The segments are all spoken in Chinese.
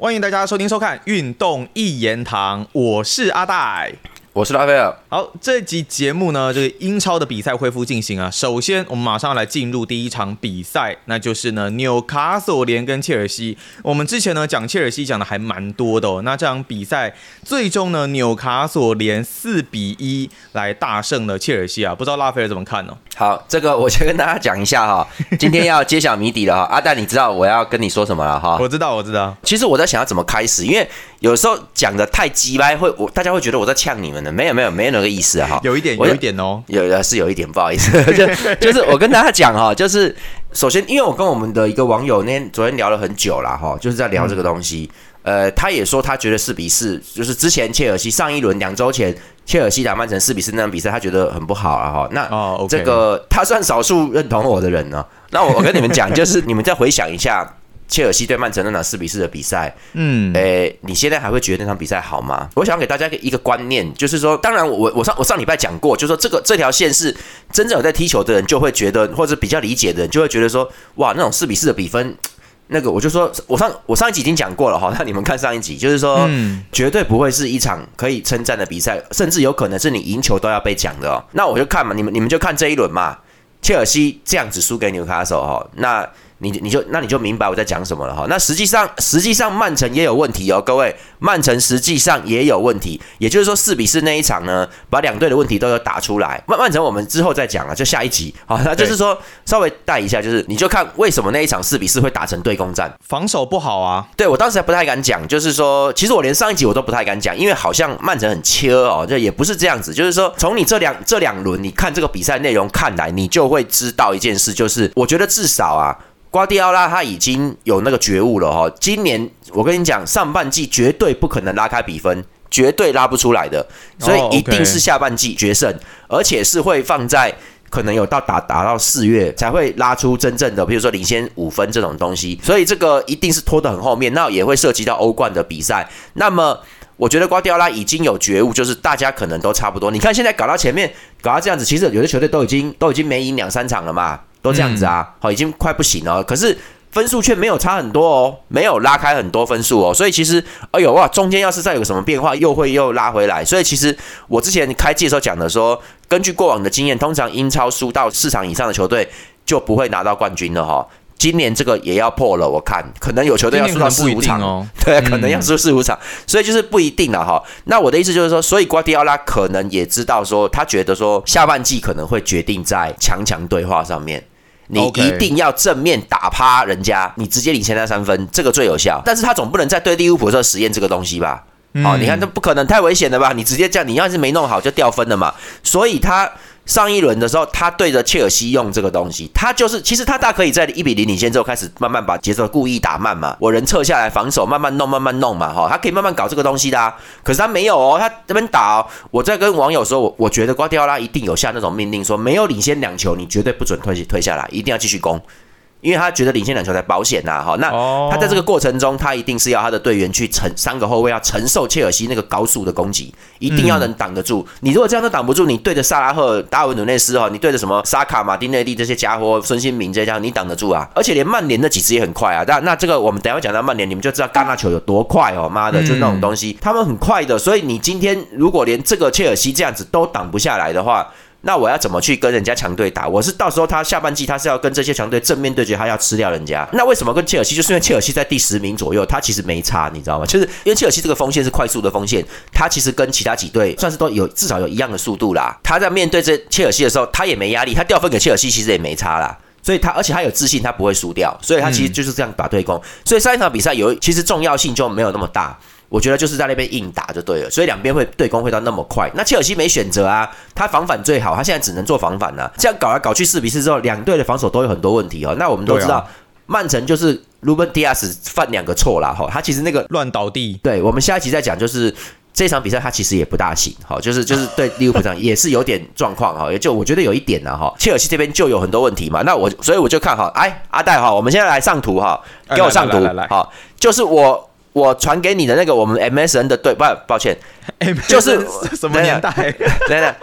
欢迎大家收听收看《运动一言堂》，我是阿戴。我是拉斐尔。好，这集节目呢，这个英超的比赛恢复进行啊。首先，我们马上来进入第一场比赛，那就是呢纽卡索联跟切尔西。我们之前呢讲切尔西讲的还蛮多的哦。那这场比赛最终呢，纽卡索联四比一来大胜了切尔西啊。不知道拉斐尔怎么看呢？好，这个我先跟大家讲一下哈，今天要揭晓谜底了哈。阿蛋，你知道我要跟你说什么了哈？我知道，我知道。其实我在想要怎么开始，因为有时候讲的太鸡掰，会我大家会觉得我在呛你们的。没有，没有，没有那个意思哈。有一点，有一点哦。有是有一点，不好意思，就就是我跟大家讲哈，就是首先，因为我跟我们的一个网友那天昨天聊了很久了哈，就是在聊这个东西。呃，他也说他觉得四比四，就是之前切尔西上一轮两周前。切尔西打曼城四比四那场比赛，他觉得很不好啊！哈，那这个他算少数认同我的人呢。那我我跟你们讲，就是你们再回想一下切尔西对曼城那场四比四的比赛，嗯，诶，你现在还会觉得那场比赛好吗？我想给大家一个观念，就是说，当然我我上我上礼拜讲过，就是说这个这条线是真正有在踢球的人就会觉得，或者比较理解的人就会觉得说，哇，那种四比四的比分。那个我就说，我上我上一集已经讲过了哈，那你们看上一集，就是说，绝对不会是一场可以称赞的比赛，甚至有可能是你赢球都要被讲的哦。那我就看嘛，你们你们就看这一轮嘛，切尔西这样子输给纽卡手哈，那。你你就那你就明白我在讲什么了哈。那实际上实际上曼城也有问题哦，各位，曼城实际上也有问题。也就是说四比四那一场呢，把两队的问题都有打出来。曼曼城我们之后再讲啊，就下一集好，那就是说稍微带一下，就是你就看为什么那一场四比四会打成对攻战，防守不好啊。对我当时还不太敢讲，就是说其实我连上一集我都不太敢讲，因为好像曼城很切哦，这也不是这样子。就是说从你这两这两轮你看这个比赛内容看来，你就会知道一件事，就是我觉得至少啊。瓜迪奥拉他已经有那个觉悟了哈，今年我跟你讲，上半季绝对不可能拉开比分，绝对拉不出来的，所以一定是下半季决胜，而且是会放在可能有到打打到四月才会拉出真正的，比如说领先五分这种东西，所以这个一定是拖得很后面，那也会涉及到欧冠的比赛。那么我觉得瓜迪奥拉已经有觉悟，就是大家可能都差不多。你看现在搞到前面搞到这样子，其实有的球队都已经都已经没赢两三场了嘛。都这样子啊，好，已经快不行了。可是分数却没有差很多哦，没有拉开很多分数哦。所以其实，哎呦哇，中间要是再有什么变化，又会又拉回来。所以其实我之前开季的时候讲的说，根据过往的经验，通常英超输到四场以上的球队就不会拿到冠军了哈。今年这个也要破了，我看可能有球队要输到四五场哦，对，可能要输四五场，所以就是不一定了哈。那我的意思就是说，所以瓜迪奥拉可能也知道说，他觉得说下半季可能会决定在强强对话上面。你一定要正面打趴人家，你直接领先他三分，这个最有效。但是他总不能在对利物浦的时候实验这个东西吧？哦，你看这不可能，太危险了吧？你直接这样，你要是没弄好就掉分了嘛。所以他。上一轮的时候，他对着切尔西用这个东西，他就是其实他大可以在一比零领先之后开始慢慢把节奏故意打慢嘛，我人撤下来防守，慢慢弄慢慢弄嘛，哈，他可以慢慢搞这个东西的。可是他没有哦，他这边打，我在跟网友说，我我觉得瓜迪奥拉一定有下那种命令，说没有领先两球，你绝对不准退退下来，一定要继续攻。因为他觉得领先两球才保险呐，哈，那他在这个过程中，他一定是要他的队员去承三个后卫要承受切尔西那个高速的攻击，一定要能挡得住。你如果这样都挡不住，你对着萨拉赫、达尔文努内斯哈，你对着什么沙卡、马丁内利这些家伙、孙兴民这些家伙，你挡得住啊？而且连曼联那几支也很快啊。那那这个我们等下讲到曼联，你们就知道戛纳球有多快哦，妈的，就那种东西，他们很快的。所以你今天如果连这个切尔西这样子都挡不下来的话，那我要怎么去跟人家强队打？我是到时候他下半季他是要跟这些强队正面对决，他要吃掉人家。那为什么跟切尔西？就是因为切尔西在第十名左右，他其实没差，你知道吗？就是因为切尔西这个锋线是快速的锋线，他其实跟其他几队算是都有至少有一样的速度啦。他在面对这切尔西的时候，他也没压力，他掉分给切尔西其实也没差啦。所以他而且他有自信，他不会输掉，所以他其实就是这样打对攻。所以上一场比赛有其实重要性就没有那么大。我觉得就是在那边硬打就对了，所以两边会对攻会到那么快。那切尔西没选择啊，他防反最好，他现在只能做防反了。这样搞来搞去四比四之后，两队的防守都有很多问题哦。那我们都知道，曼城就是鲁本迪亚斯犯两个错啦哈，他其实那个乱倒地。对我们下一集再讲，就是这场比赛他其实也不大行，哈，就是就是对利物浦上也是有点状况哈，也就我觉得有一点呢哈，切尔西这边就有很多问题嘛。那我所以我就看好，哎，阿戴哈，我们现在来上图哈，给我上图好，就是我。我传给你的那个我们 MSN 的对，不，抱歉，就是什么年代？等等，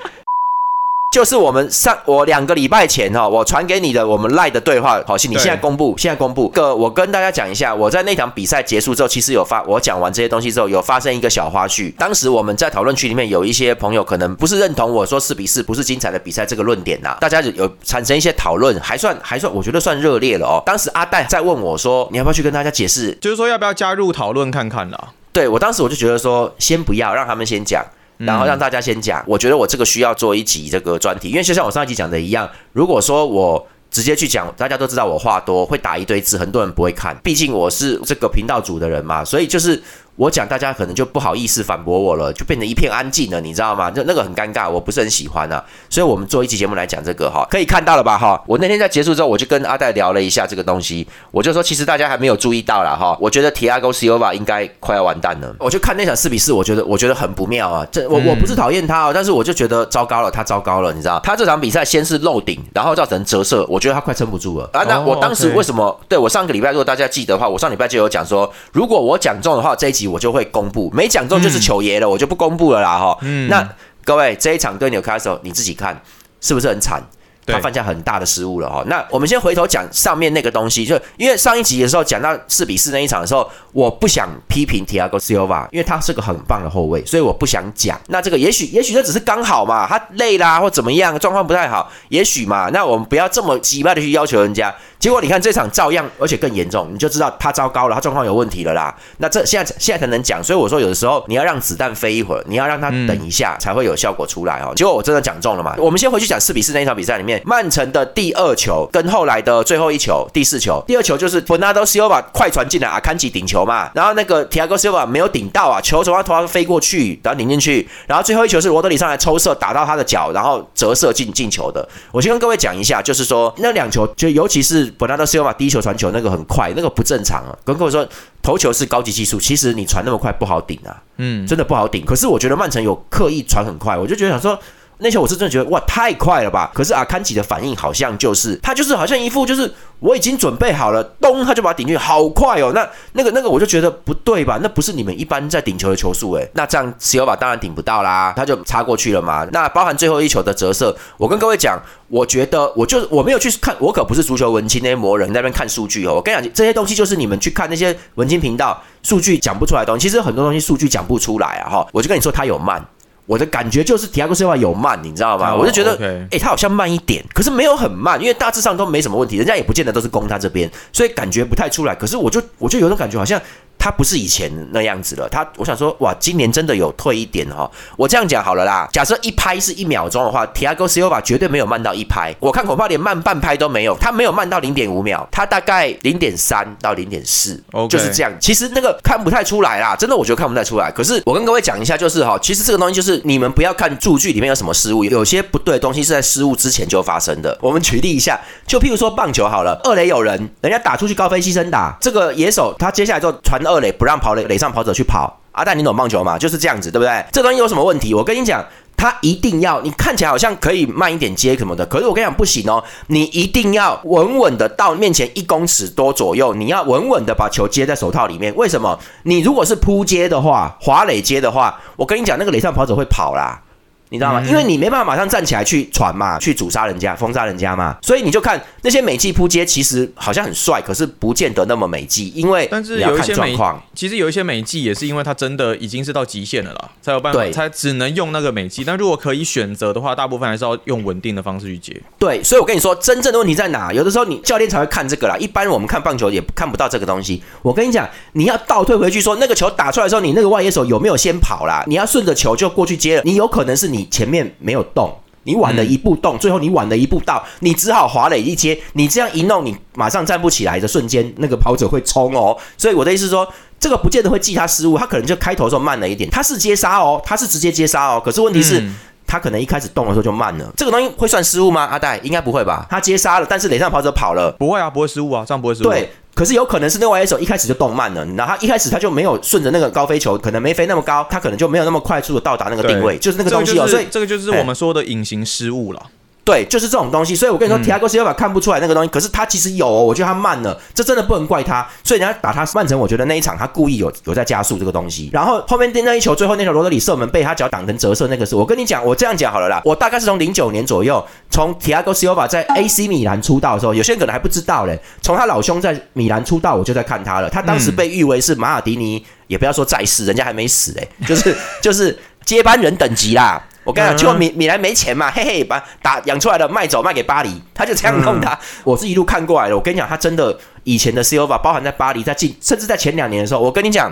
就是我们上我两个礼拜前哈，我传给你的我们赖的对话，好，你现在公布，现在公布。个我跟大家讲一下，我在那场比赛结束之后，其实有发，我讲完这些东西之后，有发生一个小花絮。当时我们在讨论区里面有一些朋友可能不是认同我说四比四不是精彩的比赛这个论点呐，大家有产生一些讨论，还算还算，我觉得算热烈了哦。当时阿戴在问我说，你要不要去跟大家解释，就是说要不要加入讨论看看啦？对我当时我就觉得说，先不要让他们先讲。然后让大家先讲，我觉得我这个需要做一集这个专题，因为就像我上一集讲的一样，如果说我直接去讲，大家都知道我话多，会打一堆字，很多人不会看，毕竟我是这个频道组的人嘛，所以就是。我讲，大家可能就不好意思反驳我了，就变成一片安静了，你知道吗？就那个很尴尬，我不是很喜欢啊。所以，我们做一期节目来讲这个哈，可以看到了吧？哈，我那天在结束之后，我就跟阿戴聊了一下这个东西，我就说，其实大家还没有注意到了哈。我觉得 Tiago Silva 应该快要完蛋了。我就看那场四比四，我觉得我觉得很不妙啊。这我我不是讨厌他哦，但是我就觉得糟糕了，他糟糕了，你知道？他这场比赛先是漏顶，然后造成折射，我觉得他快撑不住了啊。那我当时为什么？对我上个礼拜，如果大家记得的话，我上礼拜就有讲说，如果我讲中的话，这一集我就会公布。没讲中就是球爷了，我就不公布了啦哈。那各位这一场对纽卡斯你自己看是不是很惨？他犯下很大的失误了哈。那我们先回头讲上面那个东西，就因为上一集的时候讲到四比四那一场的时候，我不想批评 Tiago Silva，因为他是个很棒的后卫，所以我不想讲。那这个也许也许这只是刚好嘛，他累啦或怎么样，状况不太好，也许嘛。那我们不要这么急败的去要求人家。结果你看这场照样，而且更严重，你就知道他糟糕了，他状况有问题了啦。那这现在现在才能讲，所以我说有的时候你要让子弹飞一会儿，你要让他等一下才会有效果出来哦。结果我真的讲中了嘛？我们先回去讲四比四那一场比赛里面，曼城的第二球跟后来的最后一球第四球，第二球就是 Bernardo Silva 快传进来，阿坎吉顶球嘛，然后那个 Tiago Silva 没有顶到啊，球从他头上飞过去，然后顶进去，然后最后一球是罗德里上来抽射打到他的脚，然后折射进进球的。我先跟各位讲一下，就是说那两球就尤其是 Bernardo Silva 第一。球传球那个很快，那个不正常啊！跟各位说，投球是高级技术，其实你传那么快不好顶啊，嗯，真的不好顶。可是我觉得曼城有刻意传很快，我就觉得想说。那球我是真的觉得哇太快了吧！可是阿坎吉的反应好像就是他就是好像一副就是我已经准备好了，咚他就把它顶进去，好快哦！那那个那个我就觉得不对吧？那不是你们一般在顶球的球速诶。那这样西欧巴当然顶不到啦，他就插过去了嘛。那包含最后一球的折射，我跟各位讲，我觉得我就我没有去看，我可不是足球文青那些魔人那边看数据哦。我跟你讲，这些东西就是你们去看那些文青频道数据讲不出来的东西，其实很多东西数据讲不出来啊哈。我就跟你说，他有慢。我的感觉就是提亚戈斯瓦有慢，你知道吗？我就觉得，哎，他好像慢一点，可是没有很慢，因为大致上都没什么问题，人家也不见得都是攻他这边，所以感觉不太出来。可是我就我就有种感觉，好像。他不是以前那样子了，他我想说，哇，今年真的有退一点哈。我这样讲好了啦，假设一拍是一秒钟的话，Tiago Silva 绝对没有慢到一拍，我看恐怕连慢半拍都没有，他没有慢到零点五秒，他大概零点三到零点四，就是这样。其实那个看不太出来啦，真的我觉得看不太出来。可是我跟各位讲一下，就是哈，其实这个东西就是你们不要看数据里面有什么失误，有些不对的东西是在失误之前就发生的。我们举例一下，就譬如说棒球好了，二垒有人，人家打出去高飞牺牲打，这个野手他接下来就传二垒不让跑垒。垒上跑者去跑，阿蛋，你懂棒球吗？就是这样子，对不对？这东西有什么问题？我跟你讲，他一定要你看起来好像可以慢一点接什么的，可是我跟你讲不行哦，你一定要稳稳的到面前一公尺多左右，你要稳稳的把球接在手套里面。为什么？你如果是扑接的话，滑垒接的话，我跟你讲，那个垒上跑者会跑啦。你知道吗？因为你没办法马上站起来去传嘛，去阻杀人家、封杀人家嘛，所以你就看那些美技扑街，其实好像很帅，可是不见得那么美技，因为但是有一些美，其实有一些美技也是因为他真的已经是到极限了啦，才有办法，才只能用那个美技。但如果可以选择的话，大部分还是要用稳定的方式去接。对，所以我跟你说，真正的问题在哪？有的时候你教练才会看这个啦，一般我们看棒球也看不到这个东西。我跟你讲，你要倒退回去说，那个球打出来的时候，你那个外野手有没有先跑啦？你要顺着球就过去接了，你有可能是你前面没有。动，你晚了一步动，最后你晚了一步到，你只好滑垒一接，你这样一弄，你马上站不起来的瞬间，那个跑者会冲哦。所以我的意思是说，这个不见得会记他失误，他可能就开头的时候慢了一点，他是接杀哦，他是直接接杀哦。可是问题是，他可能一开始动的时候就慢了，这个东西会算失误吗？阿戴应该不会吧？他接杀了，但是垒上跑者跑了，不会啊，不会失误啊，这样不会失误。对。可是有可能是另外一手一开始就动慢了，然后他一开始他就没有顺着那个高飞球，可能没飞那么高，他可能就没有那么快速的到达那个定位，就是那个东西哦。所以这个就是我们说的隐形失误了。对，就是这种东西。所以我跟你说，提亚戈西尔法看不出来那个东西，可是他其实有，哦，我觉得他慢了，这真的不能怪他。所以人家打他曼城，我觉得那一场他故意有有在加速这个东西。然后后面那一球，最后那球罗德里射门被他脚挡成折射，那个是我跟你讲，我这样讲好了啦。我大概是从零九年左右，从提亚戈西尔法在 AC 米兰出道的时候，有些人可能还不知道嘞。从他老兄在米兰出道，我就在看他了。他当时被誉为是马尔迪尼，也不要说在世，人家还没死嘞，就是就是接班人等级啦。我跟你讲，就米米兰没钱嘛，嘿嘿，把打养出来的卖走卖给巴黎，他就这样弄他。我是一路看过来的。我跟你讲，他真的以前的 C O 法包含在巴黎，在近，甚至在前两年的时候，我跟你讲，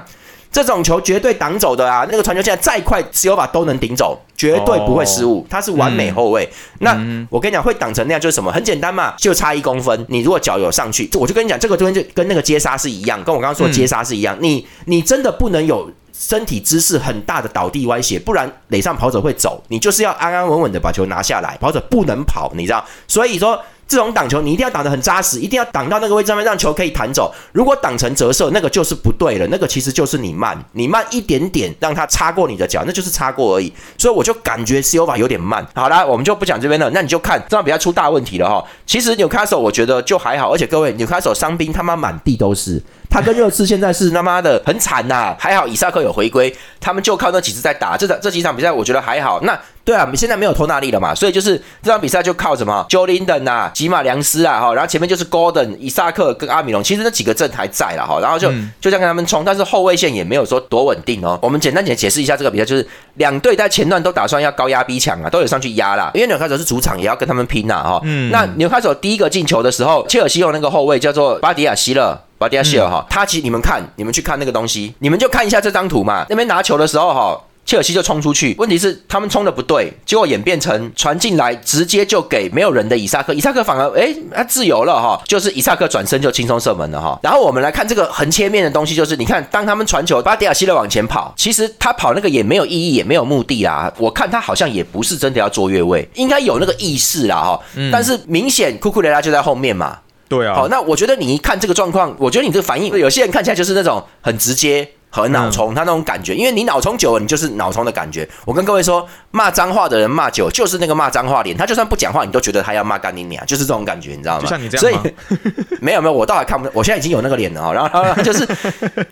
这种球绝对挡走的啊。那个传球现在再快，C O 法都能顶走，绝对不会失误。他是完美后卫。那我跟你讲，会挡成那样就是什么？很简单嘛，就差一公分。你如果脚有上去，我就跟你讲，这个东西就跟那个接杀是一样，跟我刚刚说的接杀是一样。你你真的不能有。身体姿势很大的倒地歪斜，不然垒上跑者会走。你就是要安安稳稳的把球拿下来，跑者不能跑，你知道？所以说。这种挡球，你一定要挡得很扎实，一定要挡到那个位置上面，让球可以弹走。如果挡成折射，那个就是不对了，那个其实就是你慢，你慢一点点，让它擦过你的脚，那就是擦过而已。所以我就感觉 C O 法有点慢。好啦，我们就不讲这边了，那你就看这场比赛出大问题了哈。其实纽卡索我觉得就还好，而且各位纽卡索伤兵他妈满地都是，他跟热刺现在是他妈的很惨呐。还好以萨克有回归，他们就靠那几次在打这场这几场比赛，我觉得还好。那对啊，你现在没有托纳利了嘛，所以就是这场比赛就靠什么 j o l i n d o n 啊，吉马良斯啊，哈，然后前面就是 Gordon、伊萨克跟阿米隆，其实那几个阵还在了哈，然后就就这样跟他们冲，但是后卫线也没有说多稳定哦。我们简单解解释一下这个比赛，就是两队在前段都打算要高压逼抢啊，都有上去压啦，因为纽卡索是主场，也要跟他们拼呐哈。嗯那纽卡索第一个进球的时候，切尔西用那个后卫叫做巴迪亚希勒，巴迪亚希勒哈，他其实你们看，你们去看那个东西，你们就看一下这张图嘛，那边拿球的时候哈。切尔西就冲出去，问题是他们冲的不对，结果演变成传进来，直接就给没有人的伊萨克，伊萨克反而哎他自由了哈，就是伊萨克转身就轻松射门了哈。然后我们来看这个横切面的东西，就是你看当他们传球，巴迪亚希勒往前跑，其实他跑那个也没有意义，也没有目的啦。我看他好像也不是真的要做越位，应该有那个意识啦哈。但是明显库库雷拉就在后面嘛。对啊。好，那我觉得你一看这个状况，我觉得你这个反应，有些人看起来就是那种很直接。和脑充，他那种感觉，因为你脑充久了，你就是脑充的感觉。我跟各位说，骂脏话的人骂久，就是那个骂脏话脸，他就算不讲话，你都觉得他要骂干你娘，就是这种感觉，你知道吗？就像你这样所以 没有没有，我倒还看不，我现在已经有那个脸了啊。然后 就是，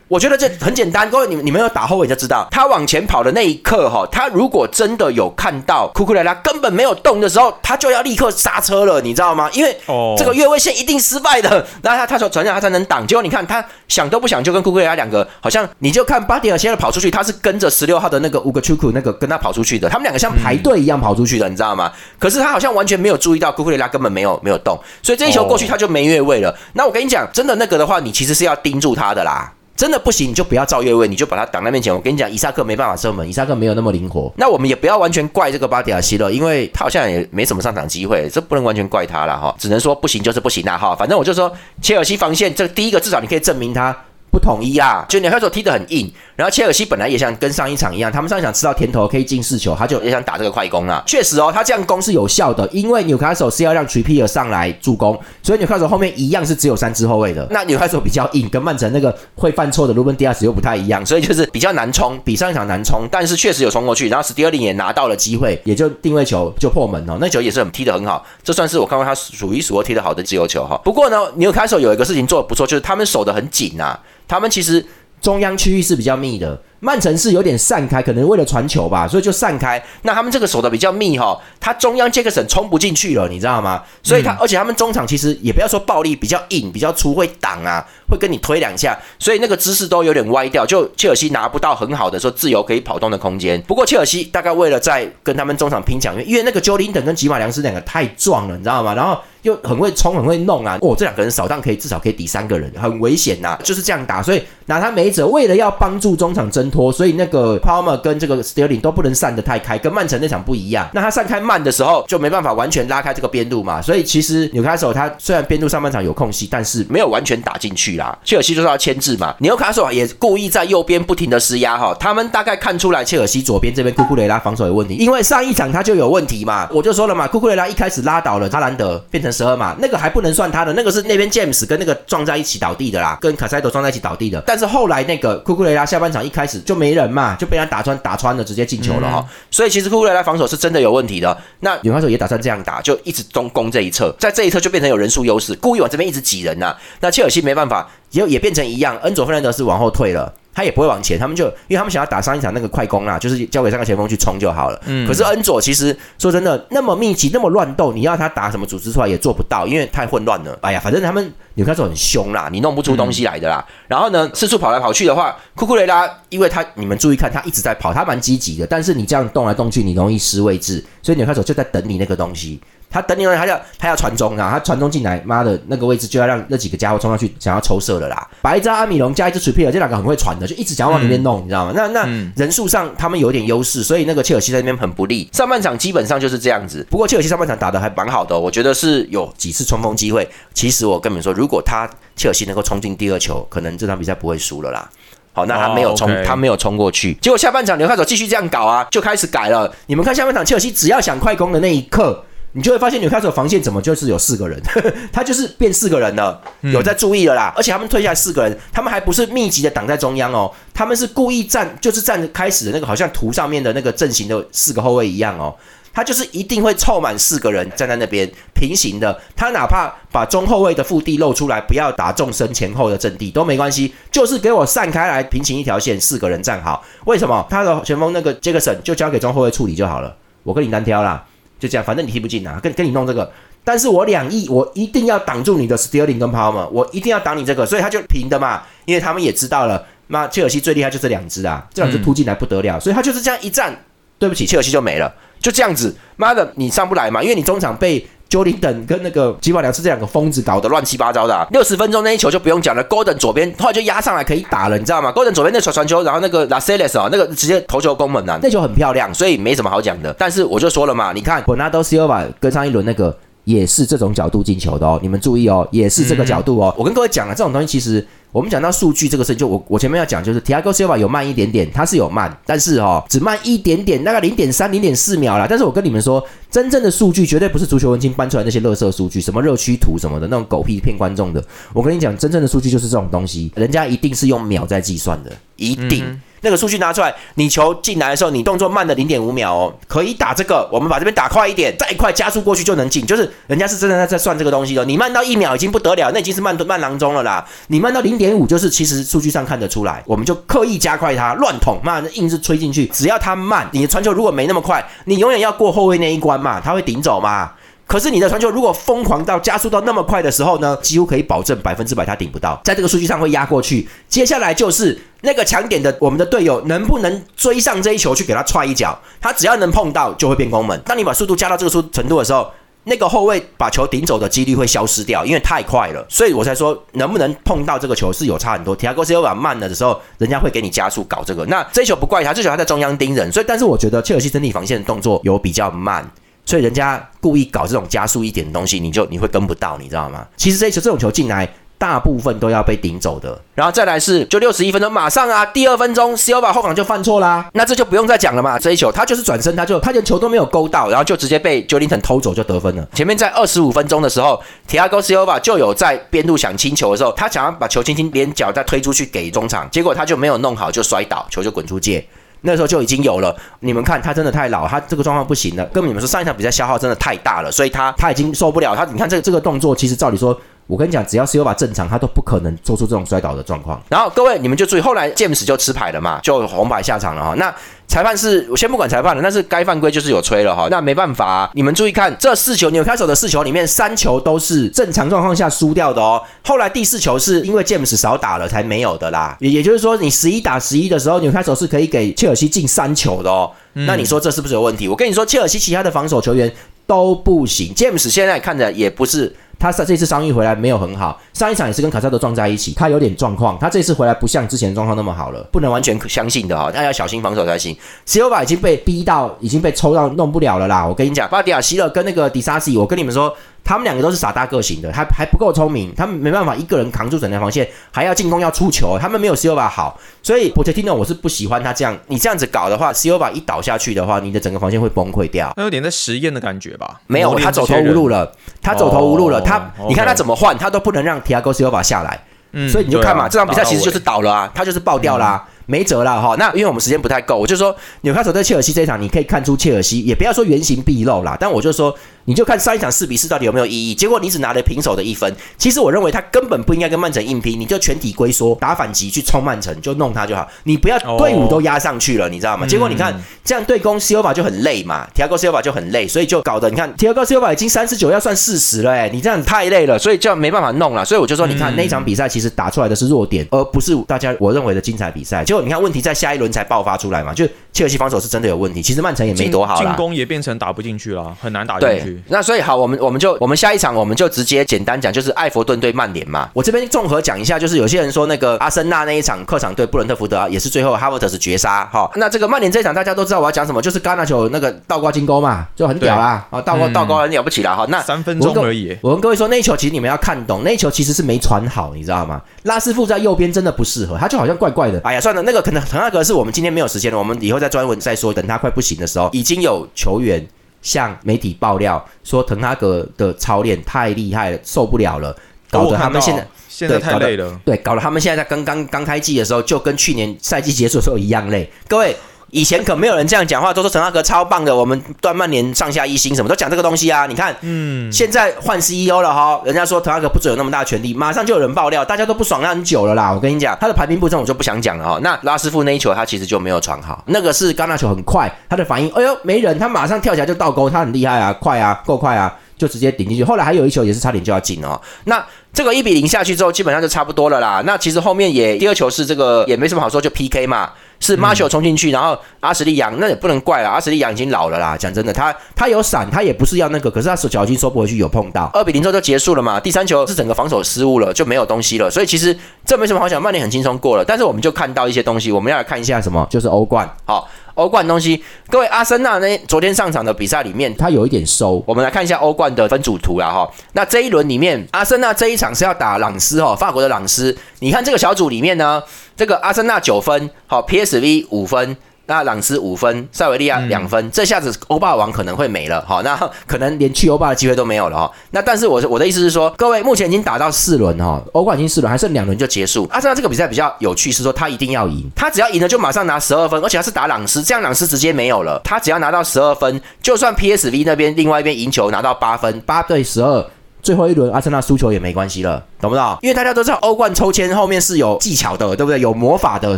我觉得这很简单，各位你你们有打后卫就知道，他往前跑的那一刻哈，他如果真的有看到库库雷拉根本没有动的时候，他就要立刻刹车了，你知道吗？因为这个越位线一定失败的，然后他他说转向他才能挡，结果你看他想都不想就跟库库雷拉两个好像你。你就看巴迪尔现在跑出去，他是跟着十六号的那个乌格丘库那个跟他跑出去的，他们两个像排队一样跑出去的，你知道吗？可是他好像完全没有注意到库库雷拉根本没有没有动，所以这一球过去他就没越位了。那我跟你讲，真的那个的话，你其实是要盯住他的啦。真的不行，你就不要照越位，你就把他挡在面前。我跟你讲，伊萨克没办法射门，伊萨克没有那么灵活。那我们也不要完全怪这个巴迪亚希勒，因为他好像也没什么上场机会，这不能完全怪他了哈。只能说不行就是不行啦哈。反正我就说切尔西防线这第一个至少你可以证明他。不统一啊，就纽卡索踢得很硬，然后切尔西本来也想跟上一场一样，他们上一场吃到甜头可以进四球，他就也想打这个快攻啊。确实哦，他这样攻是有效的，因为纽卡索是要让 t r i p p e r 上来助攻，所以纽卡索后面一样是只有三支后卫的。那纽卡索比较硬，跟曼城那个会犯错的鲁本迪亚斯又不太一样，所以就是比较难冲，比上一场难冲，但是确实有冲过去，然后史蒂尔林也拿到了机会，也就定位球就破门哦，那球也是很踢得很好，这算是我看过他数一数二踢得好的自由球哈。不过呢，纽卡索有一个事情做得不错，就是他们守得很紧啊。他们其实中央区域是比较密的。曼城是有点散开，可能为了传球吧，所以就散开。那他们这个守的比较密哈，他中央杰克森冲不进去了，你知道吗？所以他而且他们中场其实也不要说暴力，比较硬，比较粗，会挡啊，会跟你推两下，所以那个姿势都有点歪掉，就切尔西拿不到很好的说自由可以跑动的空间。不过切尔西大概为了在跟他们中场拼抢，因为那个丘林等跟吉马良斯两个太壮了，你知道吗？然后又很会冲，很会弄啊，哦，这两个人扫荡可以至少可以抵三个人，很危险呐，就是这样打，所以拿他没辙。为了要帮助中场挣脱，所以那个 Palmer 跟这个 Sterling 都不能散得太开，跟曼城那场不一样。那他散开慢的时候，就没办法完全拉开这个边路嘛。所以其实纽卡索他虽然边路上半场有空隙，但是没有完全打进去啦。切尔西就是要牵制嘛。纽卡索也故意在右边不停的施压哈。他们大概看出来切尔西左边这边库库雷拉防守有问题，因为上一场他就有问题嘛。我就说了嘛，库库雷拉一开始拉倒了哈兰德，变成成十二码，那个还不能算他的，那个是那边 James 跟那个撞在一起倒地的啦，跟卡塞多撞在一起倒地的。但是后来那个库库雷拉下半场一开始就没人嘛，就被他打穿打穿了，直接进球了哈。所以其实库库雷拉防守是真的有问题的。那纽卡索也打算这样打，就一直中攻这一侧，在这一侧就变成有人数优势，故意往这边一直挤人呐。那切尔西没办法，也也变成一样，恩佐费兰德是往后退了。他也不会往前，他们就因为他们想要打上一场那个快攻啦，就是交给三个前锋去冲就好了。嗯。可是恩佐其实说真的，那么密集、那么乱斗，你要他打什么组织出来也做不到，因为太混乱了。哎呀，反正他们纽卡索很凶啦，你弄不出东西来的啦。然后呢，四处跑来跑去的话，库库雷拉，因为他你们注意看，他一直在跑，他蛮积极的。但是你这样动来动去，你容易失位置，所以纽卡索就在等你那个东西。他等你了，他要他要传中啊！他传中进来，妈的那个位置就要让那几个家伙冲上去，想要抽射了啦！白扎阿米隆加一只水皮尔，这两个很会传的，就一直想要往里面弄，你知道吗？那那人数上他们有点优势，所以那个切尔西在那边很不利。上半场基本上就是这样子。不过切尔西上半场打的还蛮好的，我觉得是有几次冲锋机会。其实我跟你们说，如果他切尔西能够冲进第二球，可能这场比赛不会输了啦。好，那他没有冲，他没有冲过去。结果下半场纽卡索继续这样搞啊，就开始改了。你们看下半场切尔西只要想快攻的那一刻。你就会发现纽卡索防线怎么就是有四个人，他就是变四个人了，有在注意了啦。而且他们退下来四个人，他们还不是密集的挡在中央哦，他们是故意站，就是站开始的那个好像图上面的那个阵型的四个后卫一样哦，他就是一定会凑满四个人站在那边平行的，他哪怕把中后卫的腹地露出来，不要打纵深前后的阵地都没关系，就是给我散开来平行一条线，四个人站好。为什么？他的前锋那个杰克森就交给中后卫处理就好了，我跟你单挑啦。就这样，反正你踢不进啊，跟跟你弄这个，但是我两亿，我一定要挡住你的 Sterling 跟 Palmer，我一定要挡你这个，所以他就平的嘛，因为他们也知道了，那切尔西最厉害就这两只啊，这两只突进来不得了，所以他就是这样一站，对不起，切尔西就没了，就这样子，妈的，你上不来嘛，因为你中场被。Jordan 跟那个吉瓦良是这两个疯子搞得乱七八糟的。六十分钟那一球就不用讲了，Golden 左边后来就压上来可以打了，你知道吗？Golden 左边那传传球，然后那个 La c e l e s 啊，那个直接头球攻门啊，那球很漂亮，所以没什么好讲的。但是我就说了嘛，你看 Bernardo Silva 跟上一轮那个也是这种角度进球的哦，你们注意哦，也是这个角度哦。我跟各位讲了，这种东西其实。我们讲到数据这个事，就我我前面要讲，就是 Tiago Silva 有慢一点点，它是有慢，但是哈只慢一点点，大概零点三、零点四秒啦。但是我跟你们说，真正的数据绝对不是足球文青搬出来那些乐色数据，什么热区图什么的那种狗屁骗观众的。我跟你讲，真正的数据就是这种东西，人家一定是用秒在计算的，一定。那个数据拿出来，你球进来的时候，你动作慢了零点五秒哦，可以打这个，我们把这边打快一点，再快加速过去就能进，就是人家是真的在在算这个东西的。你慢到一秒已经不得了，那已经是慢慢郎中了啦。你慢到零点五，就是其实数据上看得出来，我们就刻意加快它，乱捅，妈硬是吹进去。只要它慢，你的传球如果没那么快，你永远要过后卫那一关嘛，他会顶走嘛。可是你的传球如果疯狂到加速到那么快的时候呢，几乎可以保证百分之百他顶不到，在这个数据上会压过去。接下来就是那个强点的，我们的队友能不能追上这一球去给他踹一脚？他只要能碰到就会变攻门。当你把速度加到这个速程度的时候，那个后卫把球顶走的几率会消失掉，因为太快了。所以我才说能不能碰到这个球是有差很多。提亚戈斯又把慢了的时候，人家会给你加速搞这个。那这一球不怪他，这球他在中央盯人。所以，但是我觉得切尔西整体防线的动作有比较慢。所以人家故意搞这种加速一点的东西，你就你会跟不到，你知道吗？其实这一球这种球进来，大部分都要被顶走的。然后再来是，就六十一分钟，马上啊，第二分钟，C 罗把后防就犯错啦，那这就不用再讲了嘛。这一球他就是转身，他就他连球都没有勾到，然后就直接被 j o 特 n 偷走就得分了。前面在二十五分钟的时候，Tiago Silva 就有在边路想清球的时候，他想要把球轻轻连脚再推出去给中场，结果他就没有弄好，就摔倒，球就滚出界。那时候就已经有了，你们看他真的太老，他这个状况不行了。跟你们说，上一场比赛消耗真的太大了，所以他他已经受不了。他你看这个这个动作，其实照理说，我跟你讲，只要是有把正常，他都不可能做出这种摔倒的状况。然后各位你们就注意，后来 James 就吃牌了嘛，就红牌下场了哈。那。裁判是我先不管裁判了，但是该犯规就是有吹了哈，那没办法，你们注意看这四球，纽卡手的四球里面三球都是正常状况下输掉的哦。后来第四球是因为 James 少打了才没有的啦，也也就是说你十一打十一的时候，纽卡手是可以给切尔西进三球的哦。那你说这是不是有问题？我跟你说，切尔西其他的防守球员都不行，，James 现在看着也不是。他上这次伤愈回来没有很好，上一场也是跟卡萨德撞在一起，他有点状况。他这次回来不像之前状况那么好了，不能完全相信的哈，大家要小心防守才行。西欧巴已经被逼到，已经被抽到弄不了了啦。我跟你讲，巴迪亚希勒跟那个迪萨西，我跟你们说，他们两个都是傻大个型的，还还不够聪明，他们没办法一个人扛住整条防线，还要进攻要出球，他们没有 Silva 好，所以我 n o 我是不喜欢他这样，你这样子搞的话，Silva 一倒下去的话，你的整个防线会崩溃掉。那有点在实验的感觉吧？没有，他走投无路了，他走投无路了，他你看他怎么换，他都不能让 Tiago Silva 下来，所以你就看嘛，这场比赛其实就是倒了啊，他就是爆掉啦。没辙了哈，那因为我们时间不太够，我就说纽卡索对切尔西这一场，你可以看出切尔西也不要说原形毕露啦，但我就说。你就看上一场四比四到底有没有意义？结果你只拿了平手的一分。其实我认为他根本不应该跟曼城硬拼，你就全体龟缩打反击去冲曼城，就弄他就好。你不要队伍都压上去了，你知道吗？结果你看这样对攻西欧巴就很累嘛，提亚戈西欧巴就很累，所以就搞得你看提亚戈西欧巴已经三十九要算四十了，哎，你这样太累了，所以就没办法弄了。所以我就说，你看那场比赛其实打出来的是弱点，而不是大家我认为的精彩比赛。结果你看问题在下一轮才爆发出来嘛，就切尔西防守是真的有问题。其实曼城也没多好，进攻也变成打不进去了，很难打进去。那所以好我们。我们就我们下一场我们就直接简单讲，就是艾弗顿对曼联嘛。我这边综合讲一下，就是有些人说那个阿森纳那一场客场对布伦特福德啊也是最后哈弗特是绝杀哈。那这个曼联这一场大家都知道我要讲什么，就是戛纳球那个倒挂金钩嘛，就很屌啦啊，倒挂倒挂很了不起了哈。那三分钟而已。我跟各位说，那一球其实你们要看懂，那一球其实是没传好，你知道吗？拉师傅在右边真的不适合，他就好像怪怪的。哎呀，算了，那个可能滕哈格是我们今天没有时间了，我们以后再专门再说。等他快不行的时候，已经有球员。向媒体爆料说，滕哈格的操练太厉害了，受不了了，搞得他们现在现在太累了。对，搞得他们现在在刚刚刚开季的时候，就跟去年赛季结束的时候一样累。各位。以前可没有人这样讲话，都说陈浩格超棒的，我们段曼联上下一心，什么都讲这个东西啊。你看，嗯，现在换 CEO 了哈，人家说陈浩格不准有那么大权力，马上就有人爆料，大家都不爽很久了啦。我跟你讲，他的排兵布阵我就不想讲了哈。那拉师傅那一球他其实就没有传好，那个是刚那球很快，他的反应，哎呦没人，他马上跳起来就倒钩，他很厉害啊，快啊，够快啊，就直接顶进去。后来还有一球也是差点就要进哦。那这个一比零下去之后，基本上就差不多了啦。那其实后面也第二球是这个也没什么好说，就 PK 嘛。是马修冲进去，然后阿什利杨那也不能怪了，阿什利杨已经老了啦。讲真的，他他有闪，他也不是要那个，可是他手脚已经收不回去，有碰到二比零之后就结束了嘛。第三球是整个防守失误了，就没有东西了。所以其实这没什么好讲，曼联很轻松过了。但是我们就看到一些东西，我们要来看一下什么，就是欧冠。好。欧冠东西，各位阿森纳那昨天上场的比赛里面，他有一点收。我们来看一下欧冠的分组图啦哈。那这一轮里面，阿森纳这一场是要打朗斯哈，法国的朗斯。你看这个小组里面呢，这个阿森纳九分，好，PSV 五分。那朗斯五分，塞维利亚两分，这下子欧霸王可能会没了哈，那可能连去欧霸的机会都没有了哈。那但是我我的意思是说，各位目前已经打到四轮哈，欧冠已经四轮，还剩两轮就结束。阿森纳这个比赛比较有趣，是说他一定要赢，他只要赢了就马上拿十二分，而且他是打朗斯，这样朗斯直接没有了。他只要拿到十二分，就算 PSV 那边另外一边赢球拿到八分，八对十二，最后一轮阿森纳输球也没关系了，懂不懂？因为大家都知道欧冠抽签后面是有技巧的，对不对？有魔法的，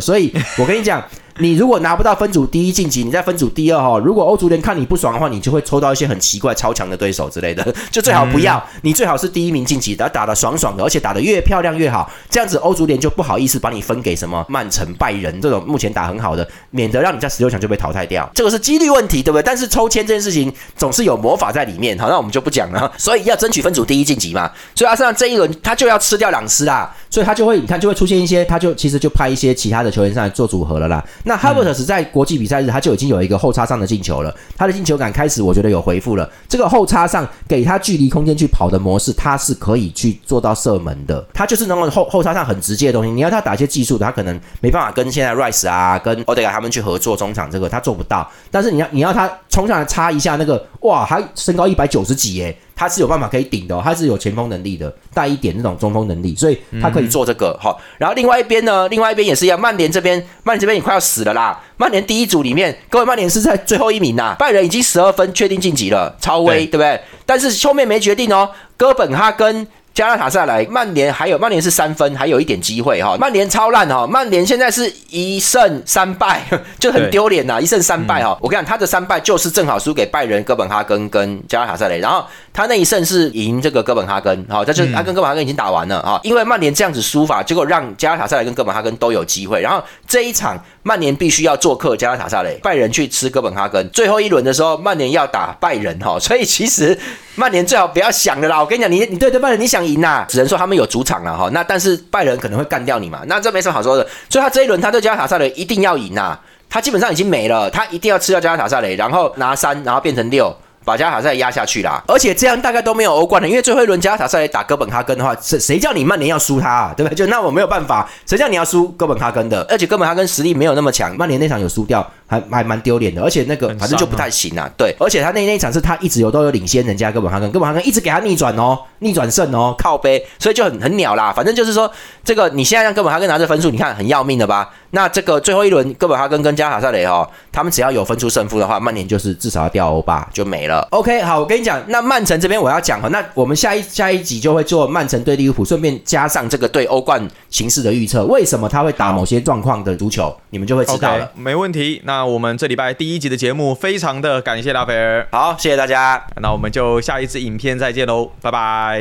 所以我跟你讲。你如果拿不到分组第一晋级，你在分组第二哈。如果欧足联看你不爽的话，你就会抽到一些很奇怪、超强的对手之类的，就最好不要。你最好是第一名晋级，打打的爽爽的，而且打的越漂亮越好。这样子欧足联就不好意思把你分给什么曼城、拜仁这种目前打很好的，免得让你在十六强就被淘汰掉。这个是几率问题，对不对？但是抽签这件事情总是有魔法在里面，好，那我们就不讲了。所以要争取分组第一晋级嘛。所以阿森纳这一轮他就要吃掉朗斯啦，所以他就会你看就会出现一些，他就其实就派一些其他的球员上来做组合了啦。那哈伯特是在。国际比赛日，他就已经有一个后插上的进球了。他的进球感开始，我觉得有回复了。这个后插上给他距离空间去跑的模式，他是可以去做到射门的。他就是能够后后插上很直接的东西。你要他打一些技术，他可能没办法跟现在 Rice 啊、跟 o d e g a 他们去合作中场，这个他做不到。但是你要你要他冲上来插一下那个，哇，还身高一百九十几耶！他是有办法可以顶的，他是有前锋能力的，带一点那种中锋能力，所以他可以做这个哈。然后另外一边呢，另外一边也是一样，曼联这边，曼联这边也快要死了啦。曼联第一组里面，各位曼联是在最后一名呐，拜仁已经十二分确定晋级了，超威，对不对？但是后面没决定哦，哥本哈根。加拉塔萨来，曼联还有曼联是三分，还有一点机会哈。曼联超烂哈，曼联现在是一胜三败，就很丢脸呐，一胜三败哈。我跟你讲，他的三败就是正好输给拜仁、哥本哈根跟加拉塔萨雷，然后他那一胜是赢这个哥本哈根，好，他就他跟哥本哈根已经打完了哈。因为曼联这样子输法，结果让加拉塔萨雷跟哥本哈根都有机会，然后这一场。曼联必须要做客加拉塔萨雷，拜仁去吃哥本哈根。最后一轮的时候，曼联要打拜仁哈，所以其实曼联最好不要想了啦。我跟你讲，你你对对拜仁你想赢呐，只能说他们有主场了哈。那但是拜仁可能会干掉你嘛，那这没什么好说的。所以他这一轮他对加拉塔萨雷一定要赢呐，他基本上已经没了，他一定要吃掉加拉塔萨雷，然后拿三，然后变成六。把加塔赛压下去啦。而且这样大概都没有欧冠了，因为最后一轮加塔赛打哥本哈根的话，谁谁叫你曼联要输他，啊，对不对？就那我没有办法，谁叫你要输哥本哈根的？而且哥本哈根实力没有那么强，曼联那场有输掉，还还蛮丢脸的。而且那个反正就不太行啊，对。而且他那那一场是他一直有都有领先人家哥本哈根，哥本哈根一直给他逆转哦，逆转胜哦，靠背，所以就很很鸟啦。反正就是说，这个你现在让哥本哈根拿这分数，你看很要命的吧？那这个最后一轮哥本哈根跟加塔萨雷哦，他们只要有分出胜负的话，曼联就是至少要掉欧霸就没了。OK，好，我跟你讲，那曼城这边我要讲哈，那我们下一下一集就会做曼城对利物浦，顺便加上这个对欧冠形势的预测，为什么他会打某些状况的足球，你们就会知道了。没问题，那我们这礼拜第一集的节目非常的感谢拉斐尔，好，谢谢大家，那我们就下一次影片再见喽，拜拜，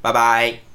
拜拜。